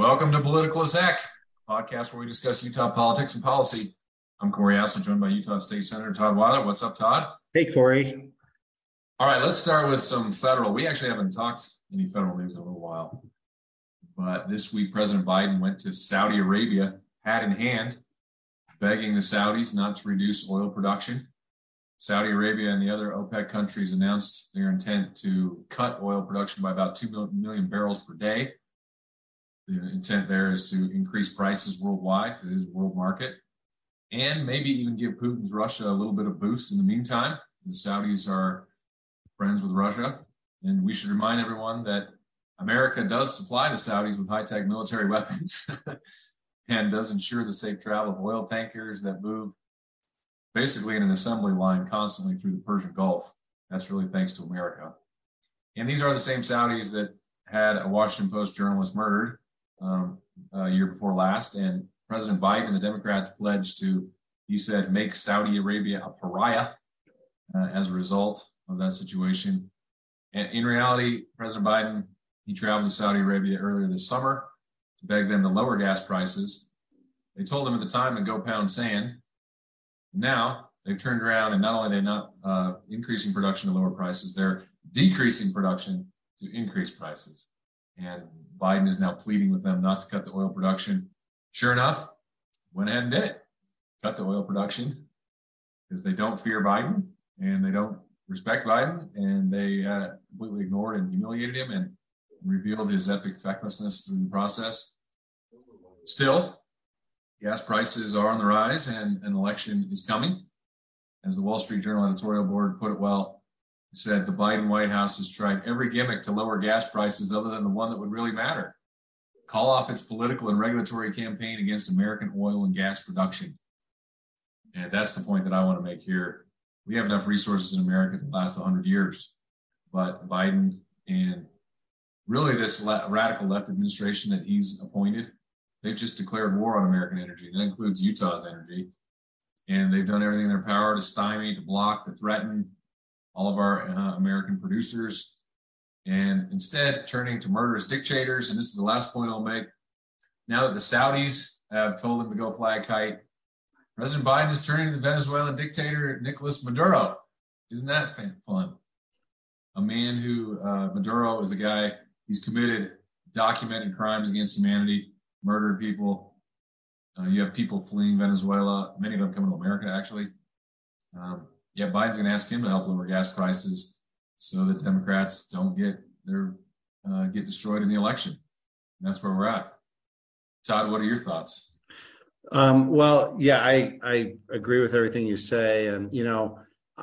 Welcome to Political Attack, podcast where we discuss Utah politics and policy. I'm Corey Assel, joined by Utah State Senator Todd Weiler. What's up, Todd? Hey, Corey. All right, let's start with some federal. We actually haven't talked any federal news in a little while. But this week, President Biden went to Saudi Arabia, hat in hand, begging the Saudis not to reduce oil production. Saudi Arabia and the other OPEC countries announced their intent to cut oil production by about 2 million barrels per day. The intent there is to increase prices worldwide, it is a world market, and maybe even give Putin's Russia a little bit of boost in the meantime. The Saudis are friends with Russia, and we should remind everyone that America does supply the Saudis with high tech military weapons and does ensure the safe travel of oil tankers that move basically in an assembly line constantly through the Persian Gulf. That's really thanks to America. And these are the same Saudis that had a Washington Post journalist murdered um, a year before last. And President Biden and the Democrats pledged to, he said, make Saudi Arabia a pariah uh, as a result of that situation. And in reality, President Biden, he traveled to Saudi Arabia earlier this summer to beg them to lower gas prices. They told him at the time to go pound sand. Now they've turned around and not only are they not uh, increasing production to lower prices, they're decreasing production to increase prices. And Biden is now pleading with them not to cut the oil production. Sure enough, went ahead and did it. Cut the oil production because they don't fear Biden and they don't respect Biden and they uh, completely ignored and humiliated him and revealed his epic fecklessness through the process. Still, gas prices are on the rise and an election is coming. As the Wall Street Journal editorial board put it well, said the Biden White House has tried every gimmick to lower gas prices other than the one that would really matter. Call off its political and regulatory campaign against American oil and gas production. And that's the point that I want to make here. We have enough resources in America to last 100 years, but Biden and really this radical left administration that he's appointed, they've just declared war on American energy. That includes Utah's energy. And they've done everything in their power to stymie, to block, to threaten all of our uh, American producers. And instead, turning to murderous dictators. And this is the last point I'll make. Now that the Saudis have told them to go fly a kite, President Biden is turning to the Venezuelan dictator Nicolas Maduro. Isn't that fun? A man who, uh, Maduro is a guy He's committed documented crimes against humanity, murdered people. Uh, you have people fleeing Venezuela, many of them coming to America, actually. Um, yeah, Biden's going to ask him to help lower gas prices so that Democrats don't get their uh, get destroyed in the election. And that's where we're at. Todd, what are your thoughts? Um, well, yeah, I I agree with everything you say, and you know,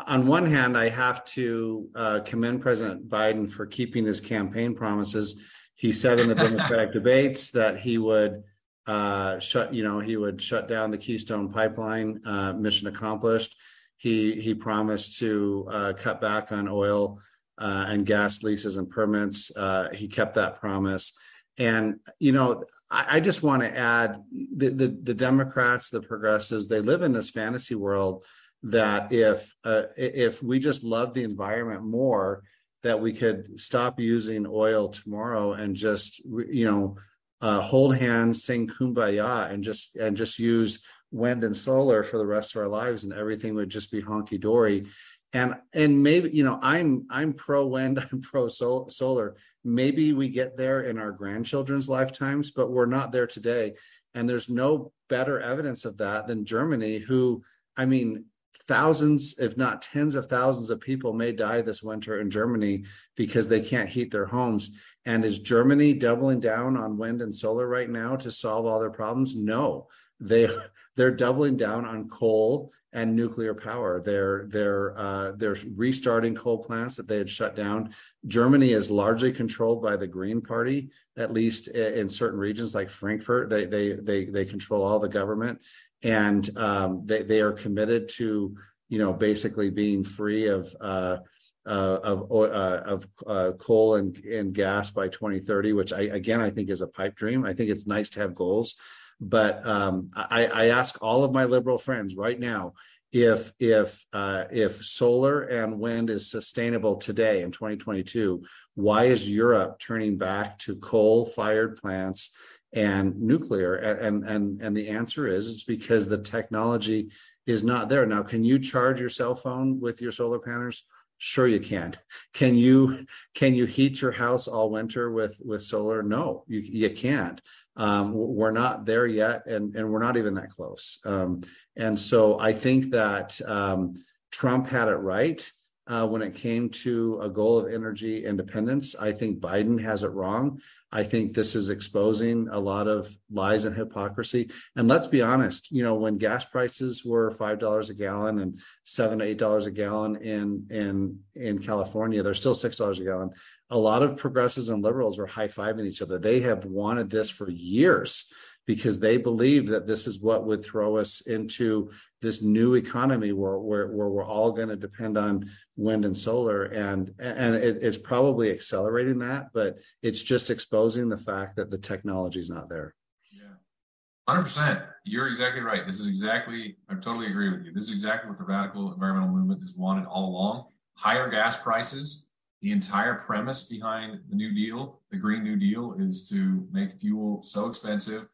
on one hand, I have to uh, commend President Biden for keeping his campaign promises. He said in the Democratic debates that he would uh, shut, you know, he would shut down the Keystone Pipeline. Uh, mission accomplished. He he promised to uh, cut back on oil uh, and gas leases and permits. Uh, he kept that promise. And you know, I, I just want to add the, the the Democrats, the progressives, they live in this fantasy world that if uh, if we just love the environment more that we could stop using oil tomorrow and just you know uh, hold hands sing kumbaya and just and just use wind and solar for the rest of our lives and everything would just be honky dory and and maybe you know i'm i'm pro wind i'm pro sol- solar maybe we get there in our grandchildren's lifetimes but we're not there today and there's no better evidence of that than germany who i mean thousands, if not tens of thousands of people may die this winter in Germany because they can't heat their homes. And is Germany doubling down on wind and solar right now to solve all their problems? No. They they're doubling down on coal and nuclear power. They're they're uh, they're restarting coal plants that they had shut down. Germany is largely controlled by the Green Party, at least in certain regions like Frankfurt. They they they they control all the government, and um, they they are committed to you know basically being free of uh, uh, of uh, of uh, coal and and gas by 2030, which I again I think is a pipe dream. I think it's nice to have goals, but um, I, I ask all of my liberal friends right now if if uh, if solar and wind is sustainable today in 2022 why is europe turning back to coal fired plants and nuclear? And and and the answer is it's because the technology is not there. Now can you charge your cell phone with your solar panels? Sure you can. Can you can you heat your house all winter with with solar? No you, you can't um, we're not there yet and and we're not even that close um, and so i think that um, trump had it right uh, when it came to a goal of energy independence. I think Biden has it wrong. I think this is exposing a lot of lies and hypocrisy. And let's be honest, you know, when gas prices were five dollars a gallon and seven to eight dollars a gallon in in in California, they're still six dollars a gallon. A lot of progressives and liberals were high fiving each other. They have wanted this for years because they believe that this is what would throw us into this new economy where, where, where we're all going to depend on wind and solar. And and it, it's probably accelerating that but it's just exposing the fact that the technology is not there. Yeah. 100% you're exactly right. This is exactly i totally agree with you. This is exactly what the radical environmental movement has wanted all along. Higher gas prices the entire premise behind the new deal the green new deal is to make fuel so expensive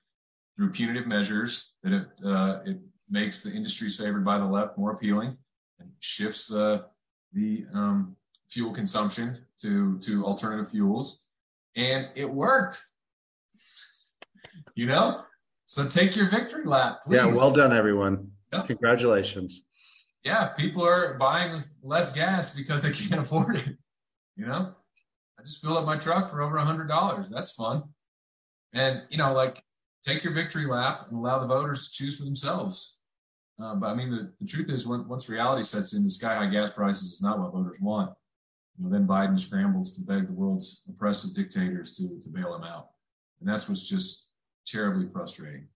through punitive measures that it, uh, it makes the industries favored by the left more appealing and shifts the, the um, fuel consumption to, to alternative fuels. And it worked. You know? So take your victory lap. Please. Yeah, well done, everyone. Yep. Congratulations. Yeah, people are buying less gas because they can't afford it. You know, I just filled up my truck for over a hundred dollars. That's fun. And you know, like take your victory lap and allow the voters to choose for themselves. Uh, but I mean, the, the truth is, when, once reality sets in, the sky high gas prices is not what voters want. You know, then Biden scrambles to beg the world's oppressive dictators to, to bail him out. And that's what's just terribly frustrating.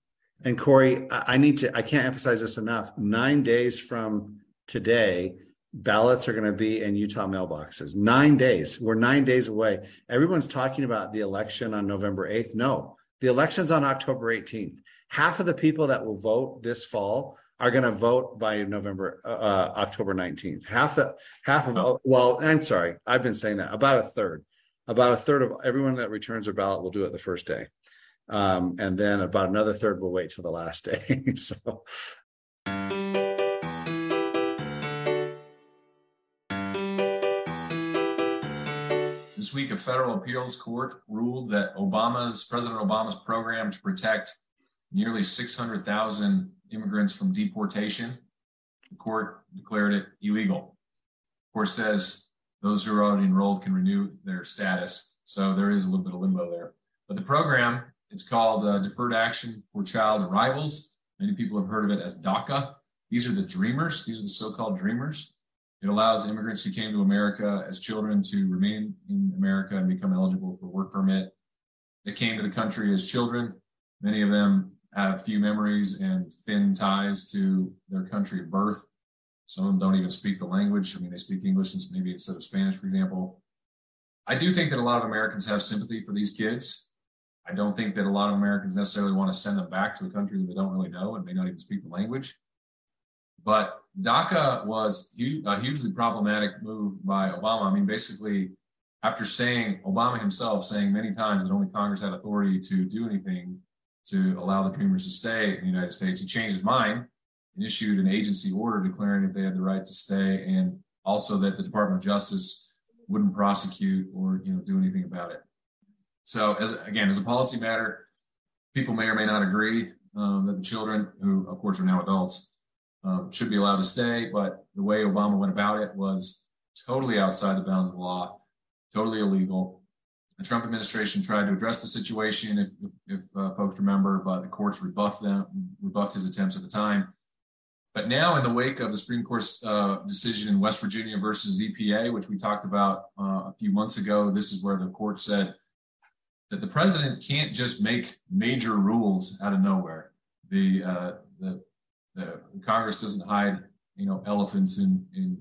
And Corey, I need to, I can't emphasize this enough. Nine days from today, ballots are going to be in Utah mailboxes. Nine days. We're nine days away. Everyone's talking about the election on November 8th. No, the election's on October 18th. Half of the people that will vote this fall are going to vote by November, uh, uh, October 19th. Half the half of oh. well, I'm sorry, I've been saying that about a third, about a third of everyone that returns their ballot will do it the first day, um, and then about another third will wait till the last day. so This week, a federal appeals court ruled that Obama's President Obama's program to protect nearly 600,000 immigrants from deportation, the court declared it illegal. The court says those who are already enrolled can renew their status. So there is a little bit of limbo there. But the program, it's called uh, Deferred Action for Child Arrivals. Many people have heard of it as DACA. These are the dreamers. These are the so-called dreamers. It allows immigrants who came to America as children to remain in America and become eligible for work permit. They came to the country as children. Many of them have few memories and thin ties to their country of birth. Some of them don't even speak the language. I mean, they speak English maybe instead of Spanish, for example. I do think that a lot of Americans have sympathy for these kids. I don't think that a lot of Americans necessarily want to send them back to a country that they don't really know and may not even speak the language. But DACA was a hugely problematic move by Obama. I mean, basically, after saying Obama himself saying many times that only Congress had authority to do anything to allow the Dreamers to stay in the United States, he changed his mind and issued an agency order declaring that they had the right to stay, and also that the Department of Justice wouldn't prosecute or you know do anything about it. So, as again, as a policy matter, people may or may not agree um, that the children, who of course are now adults, um, should be allowed to stay. But the way Obama went about it was totally outside the bounds of law, totally illegal. The Trump administration tried to address the situation, if, if, if uh, folks remember, but the courts rebuffed them, rebuffed his attempts at the time. But now, in the wake of the Supreme Court's uh, decision in West Virginia versus EPA, which we talked about uh, a few months ago, this is where the court said that the president can't just make major rules out of nowhere. The uh, the the Congress doesn't hide, you know, elephants in in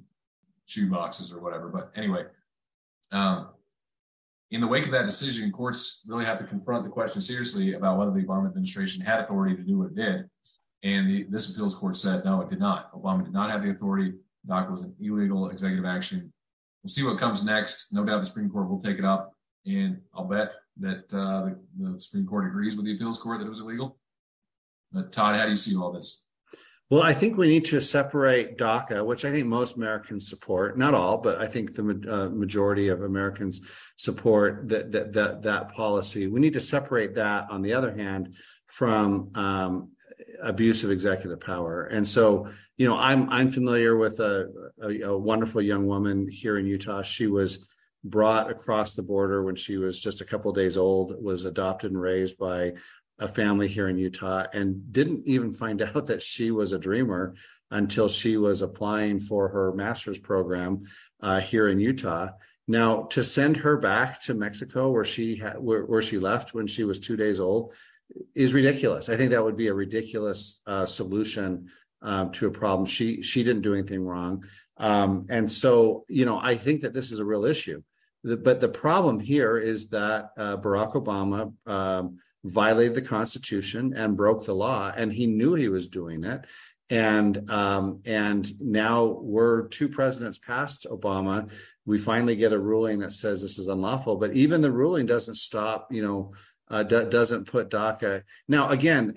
shoe boxes or whatever. But anyway, um, in the wake of that decision, courts really have to confront the question seriously about whether the Obama administration had authority to do what it did. And the, this appeals court said no, it did not. Obama did not have the authority. DACA was an illegal executive action. We'll see what comes next. No doubt the Supreme Court will take it up and I'll bet that uh, the, the, Supreme Court agrees with the appeals court that it was illegal. But Todd, how do you see all this? Well, I think we need to separate DACA, which I think most Americans support, not all, but I think the uh, majority of Americans support that, that that that policy. We need to separate that, on the other hand, from um, abuse of executive power. And so, you know, I'm I'm familiar with a, a, a wonderful young woman here in Utah. She was brought across the border when she was just a couple days old, was adopted and raised by a family here in Utah and didn't even find out that she was a dreamer until she was applying for her master's program uh, here in Utah. Now, to send her back to Mexico, where she ha- where, where, she left when she was two days old, is ridiculous. I think that would be a ridiculous uh, solution um, to a problem. She she didn't do anything wrong, um, and so you know I think that this is a real issue. The, but the problem here is that uh, Barack Obama. Um, violated the Constitution and broke the law, and he knew he was doing it. And um, and now we're two presidents past Obama. We finally get a ruling that says this is unlawful, but even the ruling doesn't stop, you know, uh, d- doesn't put DACA. Now, again,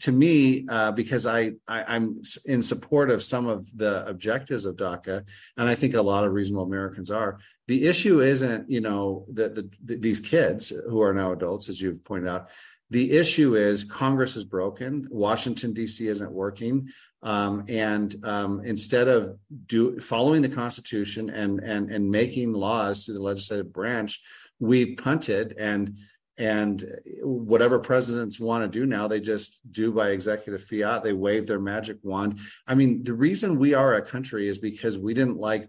to me, uh, because I, I am in support of some of the objectives of DACA, and I think a lot of reasonable Americans are. The issue isn't, you know, that the, the, these kids who are now adults, as you've pointed out. The issue is Congress is broken. Washington D.C. isn't working, um, and um, instead of do following the Constitution and and and making laws through the legislative branch, we punted and and whatever presidents want to do now they just do by executive fiat they wave their magic wand i mean the reason we are a country is because we didn't like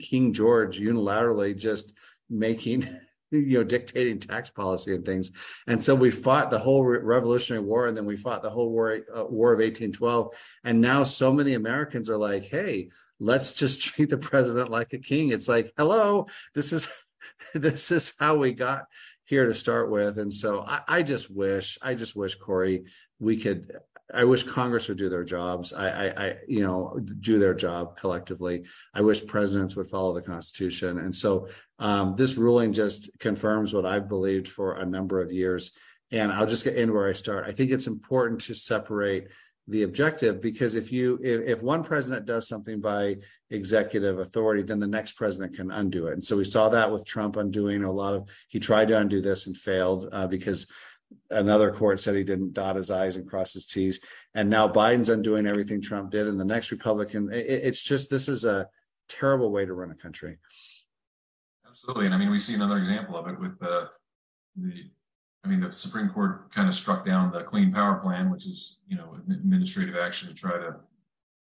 king george unilaterally just making you know dictating tax policy and things and so we fought the whole revolutionary war and then we fought the whole war uh, war of 1812 and now so many americans are like hey let's just treat the president like a king it's like hello this is this is how we got here to start with. And so I, I just wish, I just wish Corey, we could. I wish Congress would do their jobs. I, I, I, you know, do their job collectively. I wish presidents would follow the Constitution. And so um, this ruling just confirms what I've believed for a number of years. And I'll just get in where I start. I think it's important to separate the objective because if you if, if one president does something by executive authority then the next president can undo it and so we saw that with trump undoing a lot of he tried to undo this and failed uh, because another court said he didn't dot his i's and cross his t's and now biden's undoing everything trump did and the next republican it, it's just this is a terrible way to run a country absolutely and i mean we see another example of it with the the I mean, the Supreme Court kind of struck down the Clean Power Plan, which is, you know, administrative action to try to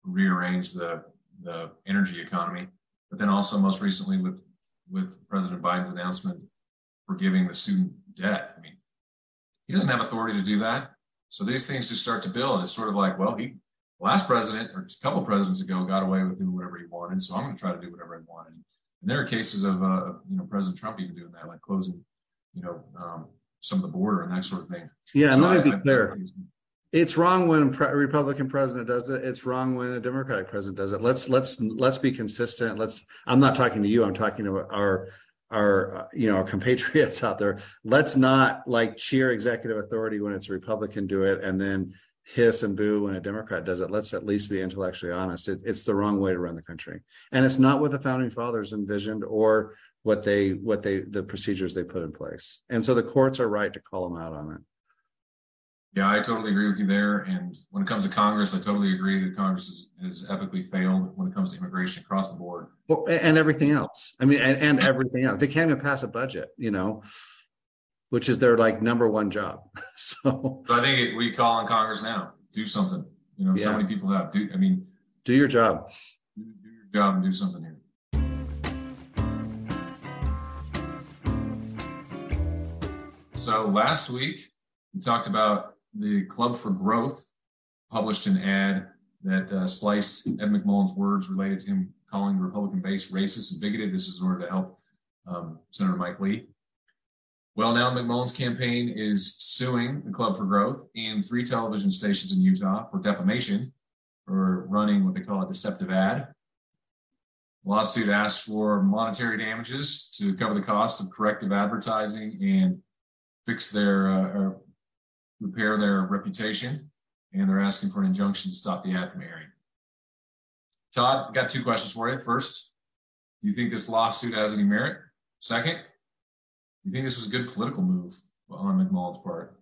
rearrange the the energy economy. But then also, most recently, with with President Biden's announcement forgiving the student debt. I mean, he doesn't have authority to do that. So these things just start to build. It's sort of like, well, he last president or a couple presidents ago got away with doing whatever he wanted, so I'm going to try to do whatever I wanted. And there are cases of, uh, you know, President Trump even doing that, like closing, you know, um, some of the border and that sort of thing. Yeah, so and let me be I, clear. I, it's wrong when pre- a Republican president does it. It's wrong when a Democratic president does it. Let's let's let's be consistent. Let's. I'm not talking to you. I'm talking to our our uh, you know our compatriots out there. Let's not like cheer executive authority when it's a Republican do it, and then hiss and boo when a Democrat does it. Let's at least be intellectually honest. It, it's the wrong way to run the country, and it's not what the founding fathers envisioned or what they what they the procedures they put in place. And so the courts are right to call them out on it. Yeah, I totally agree with you there. And when it comes to Congress, I totally agree that Congress has, has epically failed when it comes to immigration across the board. Well, and everything else. I mean, and, and everything else. They can't even pass a budget, you know, which is their like number one job. so, so I think it, we call on Congress now. Do something. You know, yeah. so many people have. Do I mean, do your job. Do, do your job and do something here. So last week we talked about the Club for Growth published an ad that uh, spliced Ed McMullin's words related to him calling the Republican base racist and bigoted. This is in order to help um, Senator Mike Lee. Well, now McMullin's campaign is suing the Club for Growth and three television stations in Utah for defamation for running what they call a deceptive ad. Lawsuit asks for monetary damages to cover the cost of corrective advertising and fix their uh, repair their reputation, and they're asking for an injunction to stop the ad from airing. Todd, I got two questions for you. First, do you think this lawsuit has any merit? Second, do you think this was a good political move on McMullin's part?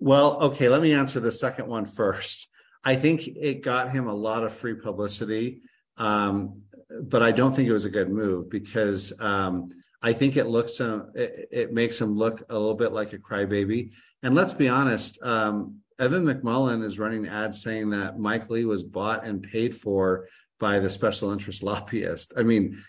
Well, okay, let me answer the second one first. I think it got him a lot of free publicity. Um, but I don't think it was a good move because um, I think it looks uh, it, it, makes him look a little bit like a crybaby. And let's be honest, um, Evan McMullin is running ads saying that Mike Lee was bought and paid for by the special interest lobbyist. I mean,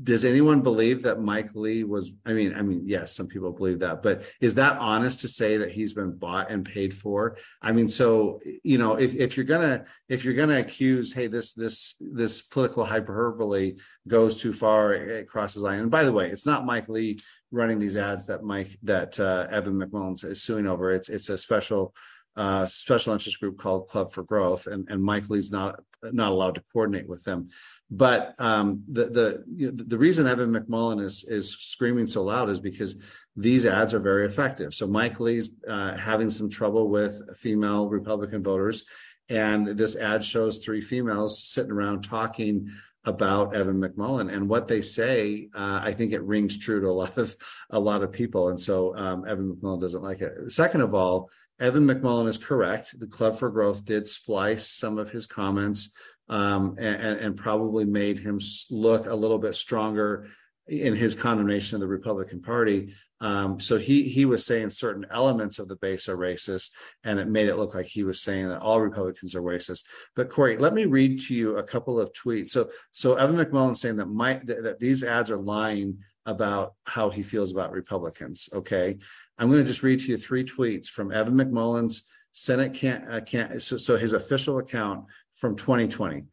does anyone believe that Mike Lee was? I mean, I mean, yes, some people believe that, but is that honest to say that he's been bought and paid for? I mean, so you know, if, if you're gonna if you're gonna accuse, hey, this this this political hyperbole goes too far, it crosses line. And by the way, it's not Mike Lee running these ads that Mike that uh, Evan McMullin is suing over. It's it's a special uh, special interest group called Club for Growth, and, and Mike Lee's not not allowed to coordinate with them. But um, the the you know, the reason Evan McMullin is is screaming so loud is because these ads are very effective. So Mike Lee's uh, having some trouble with female Republican voters, and this ad shows three females sitting around talking about Evan McMullin and what they say. Uh, I think it rings true to a lot of a lot of people, and so um, Evan McMullin doesn't like it. Second of all, Evan McMullin is correct. The Club for Growth did splice some of his comments um, and, and, probably made him look a little bit stronger in his condemnation of the Republican Party. Um, so he he was saying certain elements of the base are racist, and it made it look like he was saying that all Republicans are racist. But Corey, let me read to you a couple of tweets. So so Evan McMullin saying that my that, that these ads are lying about how he feels about Republicans. Okay, I'm going to just read to you three tweets from Evan McMullin's Senate can't, uh, can't so, so his official account from 2020.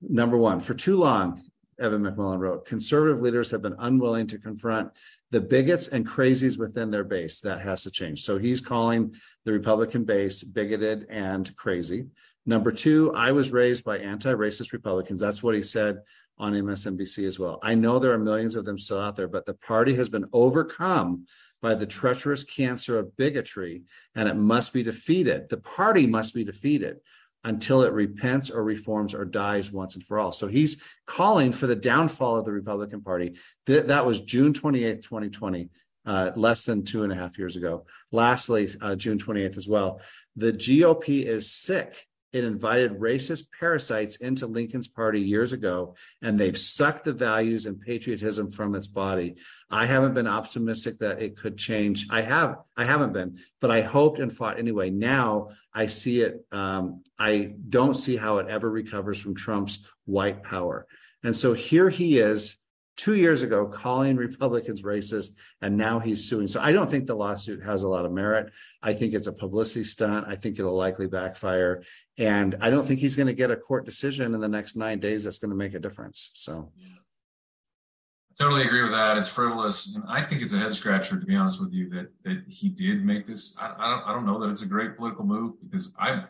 Number one, for too long, Evan McMullin wrote, conservative leaders have been unwilling to confront the bigots and crazies within their base. That has to change. So he's calling the Republican base bigoted and crazy. Number two, I was raised by anti racist Republicans. That's what he said on MSNBC as well. I know there are millions of them still out there, but the party has been overcome by the treacherous cancer of bigotry, and it must be defeated. The party must be defeated until it repents or reforms or dies once and for all. So he's calling for the downfall of the Republican Party. Th- that was June 28th, 2020, uh, less than two and a half years ago. Lastly, uh, June 28th as well. The GOP is sick it invited racist parasites into Lincoln's party years ago, and they've sucked the values and patriotism from its body. I haven't been optimistic that it could change. I have, I haven't been, but I hoped and fought anyway. Now I see it. Um, I don't see how it ever recovers from Trump's white power. And so here he is two years ago calling Republicans racist, and now he's suing. So I don't think the lawsuit has a lot of merit. I think it's a publicity stunt. I think it'll likely backfire. And I don't think he's going to get a court decision in the next nine days that's going to make a difference. So. I totally agree with that. It's frivolous, and I think it's a head scratcher to be honest with you that that he did make this. I, I don't I don't know that it's a great political move because I've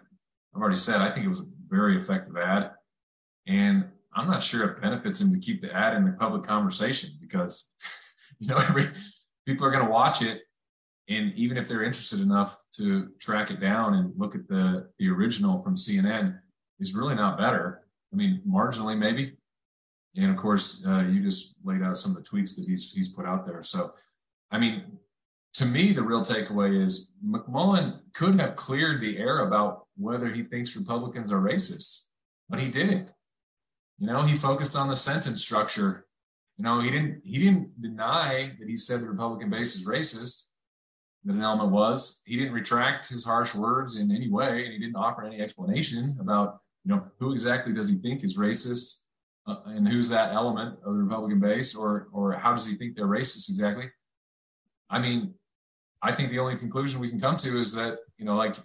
I've already said I think it was a very effective ad, and I'm not sure it benefits him to keep the ad in the public conversation because, you know, every people are going to watch it, and even if they're interested enough to track it down and look at the the original from CNN, is really not better. I mean, marginally maybe. And of course, uh, you just laid out some of the tweets that he's he's put out there. So, I mean, to me, the real takeaway is McMullin could have cleared the air about whether he thinks Republicans are racist, but he didn't. You know, he focused on the sentence structure. You know, he didn't he didn't deny that he said the Republican base is racist, that an element was. He didn't retract his harsh words in any way, and he didn't offer any explanation about you know who exactly does he think is racist uh, and who's that element of the Republican base, or or how does he think they're racist exactly? I mean, I think the only conclusion we can come to is that you know, like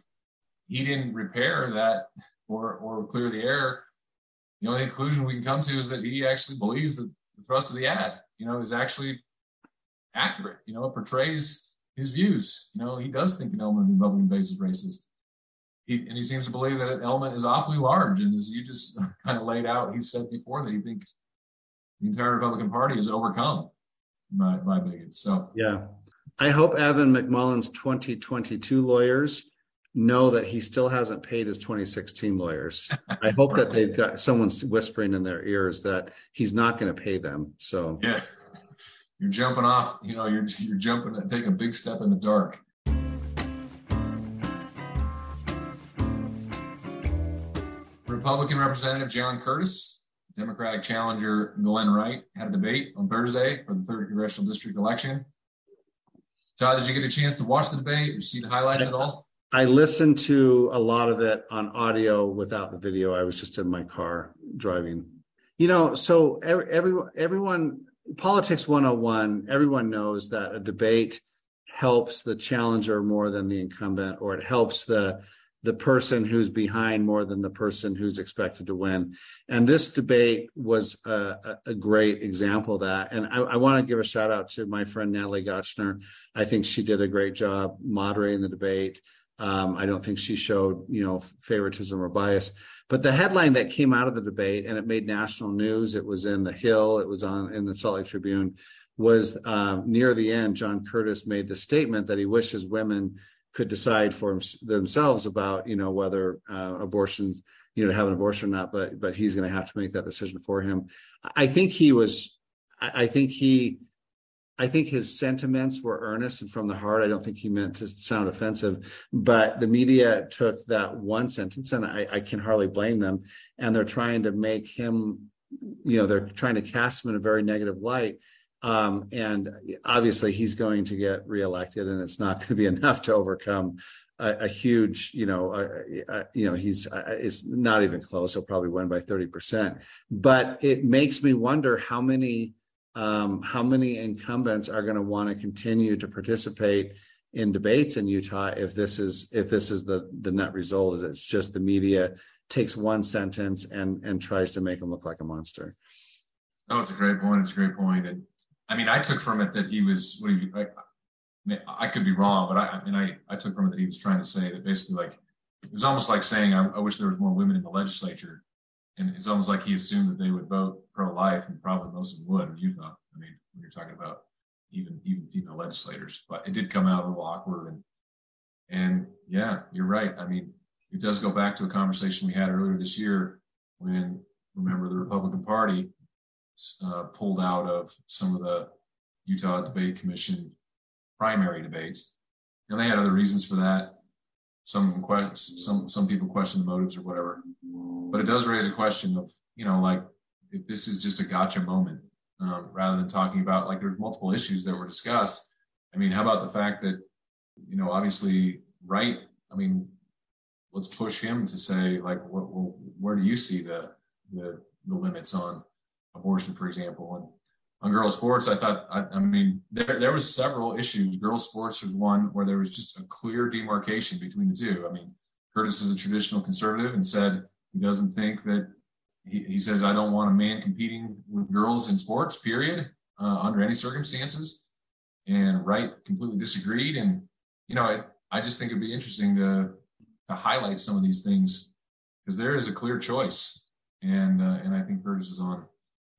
he didn't repair that or or clear the air the only conclusion we can come to is that he actually believes that the thrust of the ad, you know, is actually accurate. You know, it portrays his views. You know, he does think an element of the Republican base is racist. He, and he seems to believe that an element is awfully large. And as you just kind of laid out, he said before that he thinks the entire Republican Party is overcome by, by bigots. So yeah, I hope Evan McMullin's 2022 lawyers know that he still hasn't paid his 2016 lawyers. I hope that they've got someone's whispering in their ears that he's not going to pay them. So yeah, you're jumping off. You know, you're you're jumping, taking a big step in the dark. Republican Representative John Curtis, Democratic challenger Glenn Wright had a debate on Thursday for the third congressional district election. Todd, did you get a chance to watch the debate or see the highlights at all? I listened to a lot of it on audio without the video. I was just in my car driving. You know, so every, everyone, everyone, politics 101, everyone knows that a debate helps the challenger more than the incumbent, or it helps the the person who's behind more than the person who's expected to win. And this debate was a, a great example of that. And I, I want to give a shout out to my friend Natalie Gochnour. I think she did a great job moderating the debate. Um, I don't think she showed, you know, favoritism or bias. But the headline that came out of the debate, and it made national news, it was in the Hill, it was on in the Salt Lake Tribune, was um, near the end. John Curtis made the statement that he wishes women could decide for themselves about, you know, whether uh, abortions, you know, to have an abortion or not. But but he's going to have to make that decision for him. I think he was. I think he I think his sentiments were earnest and from the heart. I don't think he meant to sound offensive, but the media took that one sentence, and I, I can hardly blame them. And they're trying to make him, you know, they're trying to cast him in a very negative light. Um, and obviously, he's going to get reelected, and it's not going to be enough to overcome a, a huge, you know, a, a, you know, he's it's not even close. He'll probably win by thirty percent. But it makes me wonder how many um, how many incumbents are going to want to continue to participate in debates in Utah if this is if this is the the net result is it's just the media takes one sentence and and tries to make him look like a monster. Oh, it's a great point. It's a great point. And I mean, I took from it that he was. I, I could be wrong, but I, I mean, I I took from it that he was trying to say that basically like it was almost like saying I, I wish there was more women in the legislature and it's almost like he assumed that they would vote pro-life, and probably most of them would in Utah. I mean, when you're talking about even even female legislators, but it did come out a little awkward, and and yeah, you're right. I mean, it does go back to a conversation we had earlier this year when remember the Republican Party uh, pulled out of some of the Utah Debate Commission primary debates, and they had other reasons for that. Some some some people question the motives or whatever. But it does raise a question of you know like if this is just a gotcha moment um, rather than talking about like there's multiple issues that were discussed. I mean how about the fact that you know obviously right i mean let's push him to say like what well, where do you see the, the the limits on abortion for example and on girls sports i thought i, I mean there, there was several issues girls sports was one where there was just a clear demarcation between the two i mean curtis is a traditional conservative and said he doesn't think that he, he says, I don't want a man competing with girls in sports, period, uh, under any circumstances. And Wright completely disagreed. And, you know, I, I just think it'd be interesting to, to highlight some of these things because there is a clear choice. And, uh, and I think Curtis is on,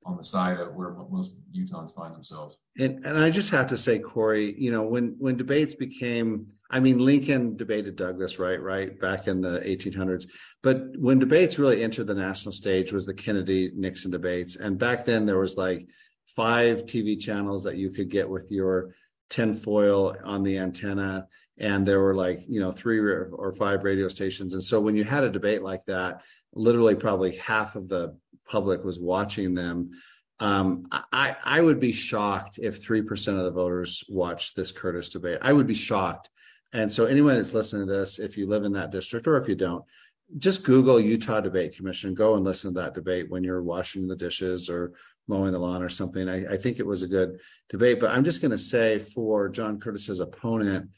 on the side of where most Utahns find themselves. And, and I just have to say, Corey, you know, when, when debates became, I mean, Lincoln debated Douglas, right, right, back in the 1800s. But when debates really entered the national stage was the Kennedy Nixon debates, and back then there was like five TV channels that you could get with your tinfoil on the antenna, and there were like you know three or five radio stations. And so when you had a debate like that, literally probably half of the public was watching them. Um, I, I would be shocked if 3% of the voters watched this Curtis debate. I would be shocked and so, anyone that's listening to this, if you live in that district or if you don't, just Google Utah Debate Commission. Go and listen to that debate when you're washing the dishes or mowing the lawn or something. I, I think it was a good debate. But I'm just going to say for John Curtis's opponent,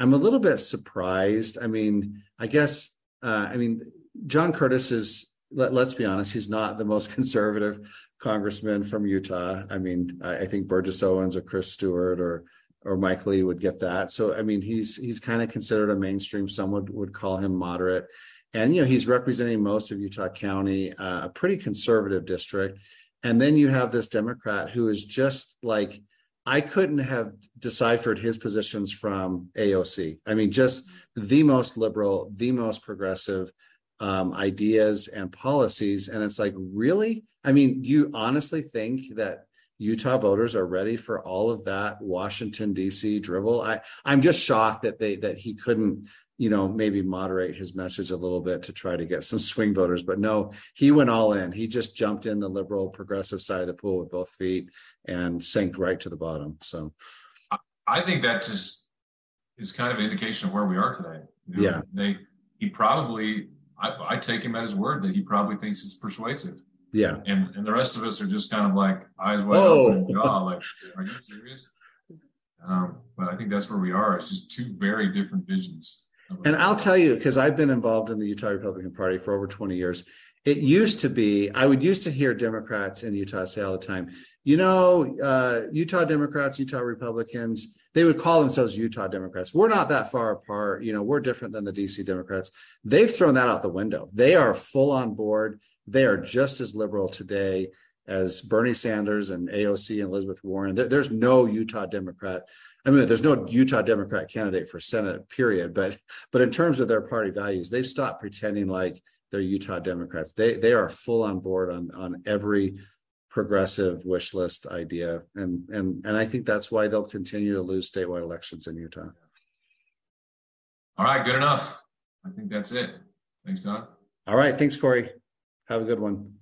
I'm a little bit surprised. I mean, I guess, uh, I mean, John Curtis is, let, us be honest, he's not the most conservative congressman from Utah. I mean, I, I think Burgess Owens or Chris Stewart or or Mike Lee would get that. So I mean, he's he's kind of considered a mainstream. Some would, would call him moderate, and you know he's representing most of Utah County, uh, a pretty conservative district. And then you have this Democrat who is just like, I couldn't have deciphered his positions from AOC. I mean, just the most liberal, the most progressive um, ideas and policies. And it's like, really? I mean, do you honestly think that Utah voters are ready for all of that Washington D.C. drivel? I I'm just shocked that they that he couldn't you know, maybe moderate his message a little bit to try to get some swing voters. But no, he went all in. He just jumped in the liberal progressive side of the pool with both feet and sank right to the bottom. So I think that just is kind of an indication of where we are today. You know, yeah. They he probably I, I take him at his word that he probably thinks it's persuasive. Yeah. And and the rest of us are just kind of like eyes wide oh. open jaw, like, are you serious? Um, but I think that's where we are. It's just two very different visions and I'll tell you, because I've been involved in the Utah Republican Party for over 20 years. It used to be, I would used to hear Democrats in Utah say all the time, you know, uh, Utah Democrats, Utah Republicans, they would call themselves Utah Democrats. We're not that far apart. You know, we're different than the DC Democrats. They've thrown that out the window. They are full on board. They are just as liberal today as Bernie Sanders and AOC and Elizabeth Warren. There, there's no Utah Democrat I mean, there's no Utah Democrat candidate for Senate, period. But but in terms of their party values, they've stopped pretending like they're Utah Democrats. They they are full on board on on every progressive wish list idea, and and and I think that's why they'll continue to lose statewide elections in Utah. All right, good enough. I think that's it. Thanks, Don. All right, thanks, Corey. Have a good one.